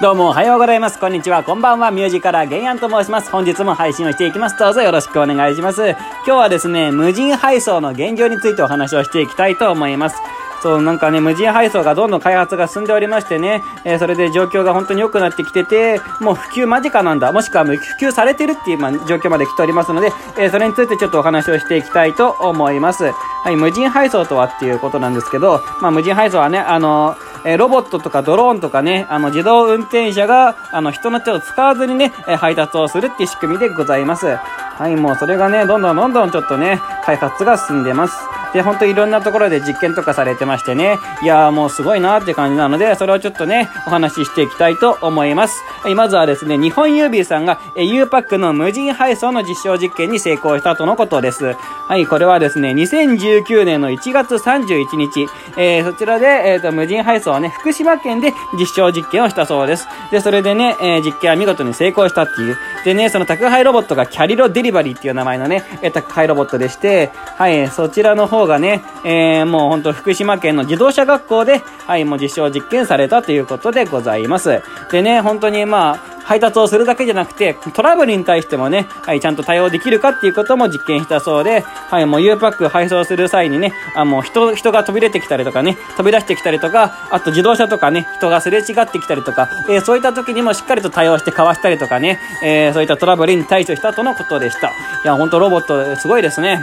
どうもおはようございます。こんにちは。こんばんは。ミュージカラーゲンヤンと申します。本日も配信をしていきます。どうぞよろしくお願いします。今日はですね、無人配送の現状についてお話をしていきたいと思います。そう、なんかね、無人配送がどんどん開発が進んでおりましてね、えー、それで状況が本当に良くなってきてて、もう普及間近なんだ、もしくは普及されてるっていう、ま、状況まで来ておりますので、えー、それについてちょっとお話をしていきたいと思います。はい、無人配送とはっていうことなんですけど、まあ、無人配送はね、あのーえロボットとかドローンとかね、あの、自動運転車が、あの、人の手を使わずにね、え配達をするっていう仕組みでございます。はい、もうそれがね、どんどんどんどんちょっとね、開発が進んでます。で、ほんといろんなところで実験とかされてましてね、いやーもうすごいなーって感じなので、それをちょっとね、お話ししていきたいと思います。はい、まずはですね、日本郵便さんが、え U パックの無人配送の実証実験に成功したとのことです。はい、これはですね、2019年の1月31日、えー、そちらで、えっ、ー、と、無人配送はね、福島県で実証実験をしたそうです。で、それでね、えー、実験は見事に成功したっていう。でね、その宅配ロボットがキャリロデリバリーっていう名前のね、え宅配ロボットでして、はい、そちらの方方がね、えー、もうほんと福島県の自動車学校で、はい、もう実証実験されたということでございます。でね、本当にまあ、配達をするだけじゃなくて、トラブルに対してもね、はい、ちゃんと対応できるかっていうことも実験したそうで、はい、もう U パック配送する際にね、あ、もう人、人が飛び出てきたりとかね、飛び出してきたりとか、あと自動車とかね、人がすれ違ってきたりとか、えー、そういった時にもしっかりと対応してかわしたりとかね、えー、そういったトラブルに対処したとのことでした。いや、ほんとロボットすごいですね。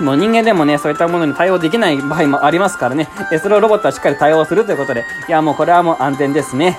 もう人間でもね、そういったものに対応できない場合もありますからね、えそれをロボットはしっかり対応するということで、いや、もうこれはもう安全ですね。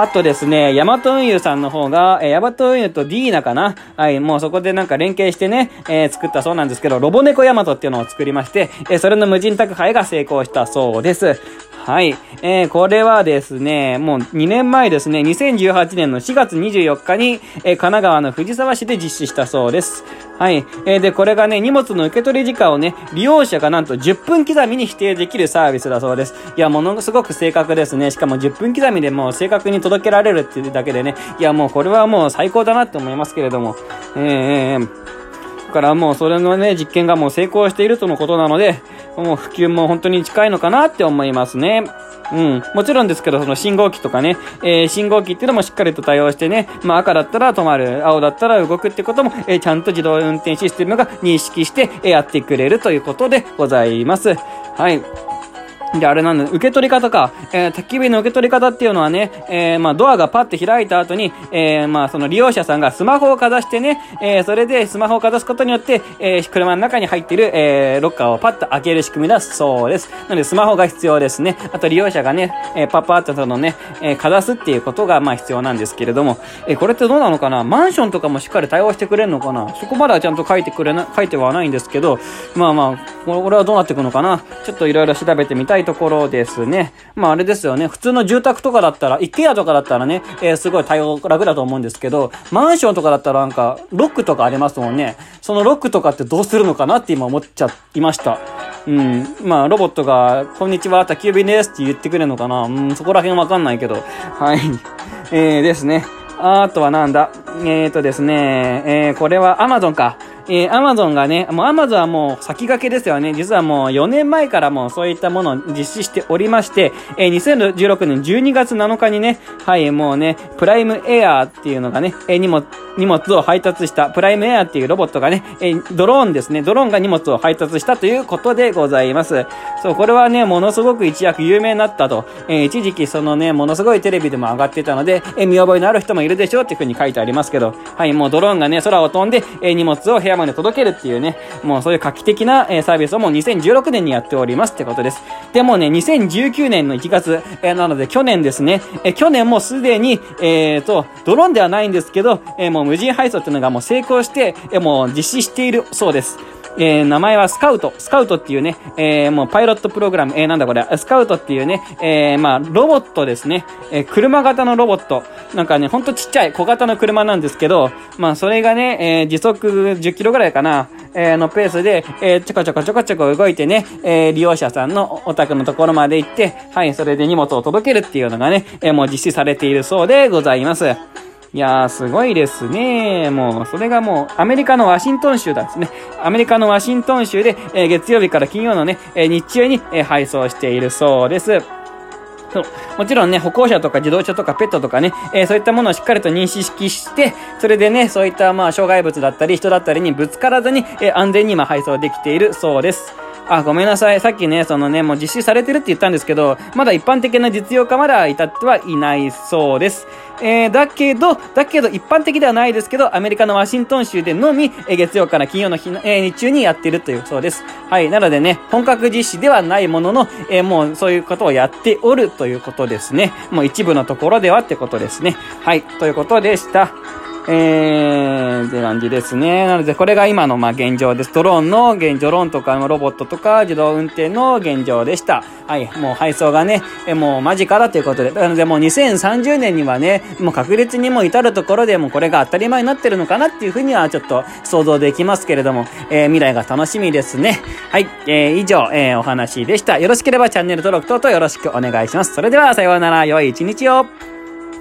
あとですね、ヤマト運輸さんの方が、えー、ヤマト運輸とディーナかなはい、もうそこでなんか連携してね、えー、作ったそうなんですけど、ロボネコヤマトっていうのを作りまして、えー、それの無人宅配が成功したそうです。はい。えー、これはですね、もう2年前ですね、2018年の4月24日に、えー、神奈川の藤沢市で実施したそうです。はい。えー、で、これがね、荷物の受け取り時間をね、利用者がなんと10分刻みに指定できるサービスだそうです。いや、ものすごく正確ですね。しかも10分刻みでもう正確に届けられるっていうだけでね、いや、もうこれはもう最高だなって思いますけれども。えー、だからもうそれのね、実験がもう成功しているとのことなので、もう普及も本当に近いのかなって思いますね。うん。もちろんですけど、その信号機とかね、えー、信号機っていうのもしっかりと対応してね、まあ赤だったら止まる、青だったら動くってことも、えー、ちゃんと自動運転システムが認識して、えー、やってくれるということでございます。はい。で、あれなんだ、受け取り方か。えー、宅急便の受け取り方っていうのはね、えー、まあ、ドアがパッて開いた後に、えー、まあ、その利用者さんがスマホをかざしてね、えー、それでスマホをかざすことによって、えー、車の中に入っている、えー、ロッカーをパッと開ける仕組みだそうです。なので、スマホが必要ですね。あと、利用者がね、えー、パッパーってそのね、えー、かざすっていうことが、まあ、必要なんですけれども、えー、これってどうなのかな？マンションとかもしっかり対応してくれるのかな？そこまではちゃんと書いてくれな、書いてはないんですけど、まあまあ、これはどうなっていくのかな？ちょっといろいろ調べてみたいところです。ね。まああれですよね。普通の住宅とかだったら、一軒家とかだったらね、えー、すごい対応楽だと思うんですけど、マンションとかだったらなんか、ロックとかありますもんね。そのロックとかってどうするのかなって今思っちゃいました。うん。まあ、ロボットが、こんにちは、宅急便ですって言ってくれるのかなうん、そこら辺わかんないけど。はい。えー、ですね。あとはなんだ？えーとですね、えー、これは Amazon か。えー、アマゾンがね、もうアマゾンはもう先駆けですよね。実はもう4年前からもうそういったものを実施しておりまして、えー、2016年12月7日にね、はい、もうね、プライムエアーっていうのがね、えー、荷物、荷物を配達したプライムエアーっていうロボットがね、えー、ドローンですね、ドローンが荷物を配達したということでございます。そう、これはね、ものすごく一躍有名になったと、えー、一時期そのね、ものすごいテレビでも上がってたので、えー、見覚えのある人もいるでしょうっていうふうに書いてありますけど、はい、もうドローンがね、空を飛んで、えー、荷物を部屋まで届けるっていうね、もうそういう画期的な、えー、サービスをもう2016年にやっておりますってことです。でもね、2019年の1月、えー、なので去年ですね、えー、去年もすでに、えーと、ドローンではないんですけど、えー、もう無人配送っていうのがもう成功して、えー、もう実施しているそうです。えー、名前はスカウト。スカウトっていうね、えー、もうパイロットプログラム、えー、なんだこれ、スカウトっていうね、えー、まあ、ロボットですね。えー、車型のロボット。なんかね、ほんとちっちゃい小型の車なんですけど、まあ、それがね、えー、時速10キロぐらいかな、えー、のペースで、えー、ちょこちょこちょこちょこ動いてね、えー、利用者さんのお宅のところまで行って、はい、それで荷物を届けるっていうのがね、えー、もう実施されているそうでございます。いやー、すごいですね。もう、それがもう、アメリカのワシントン州だですね。アメリカのワシントン州で、えー、月曜日から金曜のね、えー、日中に、えー、配送しているそうです。そう。もちろんね、歩行者とか自動車とかペットとかね、えー、そういったものをしっかりと認識して、それでね、そういったまあ、障害物だったり人だったりにぶつからずに、えー、安全にま配送できているそうです。あ、ごめんなさい。さっきね、そのね、もう実施されてるって言ったんですけど、まだ一般的な実用化までは至ってはいないそうです。えー、だけど、だけど一般的ではないですけど、アメリカのワシントン州でのみ、え、月曜から金曜の日の、えー、日中にやってるというそうです。はい。なのでね、本格実施ではないものの、えー、もうそういうことをやっておるということですね。もう一部のところではってことですね。はい。ということでした。えー、って感じですね。なので、これが今の、まあ、現状です。ドローンの現状、ドローンとか、ロボットとか、自動運転の現状でした。はい、もう配送がね、えもう間近だということで。なので、もう2030年にはね、もう確実にも至るところでもこれが当たり前になってるのかなっていうふうにはちょっと想像できますけれども、えー、未来が楽しみですね。はい、えー、以上、えー、お話でした。よろしければチャンネル登録等々よろしくお願いします。それでは、さようなら、良い一日を。